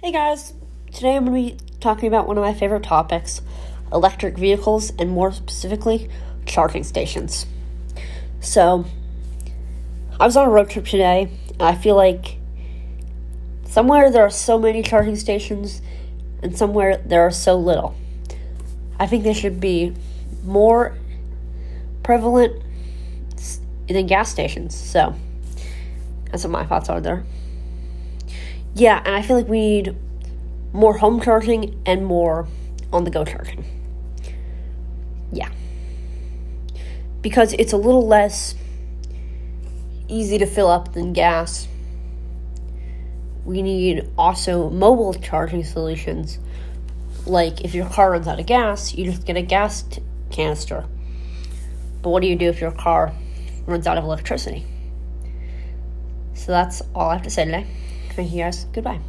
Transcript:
Hey guys, today I'm going to be talking about one of my favorite topics electric vehicles and more specifically, charging stations. So, I was on a road trip today, and I feel like somewhere there are so many charging stations, and somewhere there are so little. I think they should be more prevalent than gas stations. So, that's what my thoughts are there. Yeah, and I feel like we need more home charging and more on the go charging. Yeah. Because it's a little less easy to fill up than gas. We need also mobile charging solutions. Like if your car runs out of gas, you just get a gas t- canister. But what do you do if your car runs out of electricity? So that's all I have to say today. You guys. Goodbye.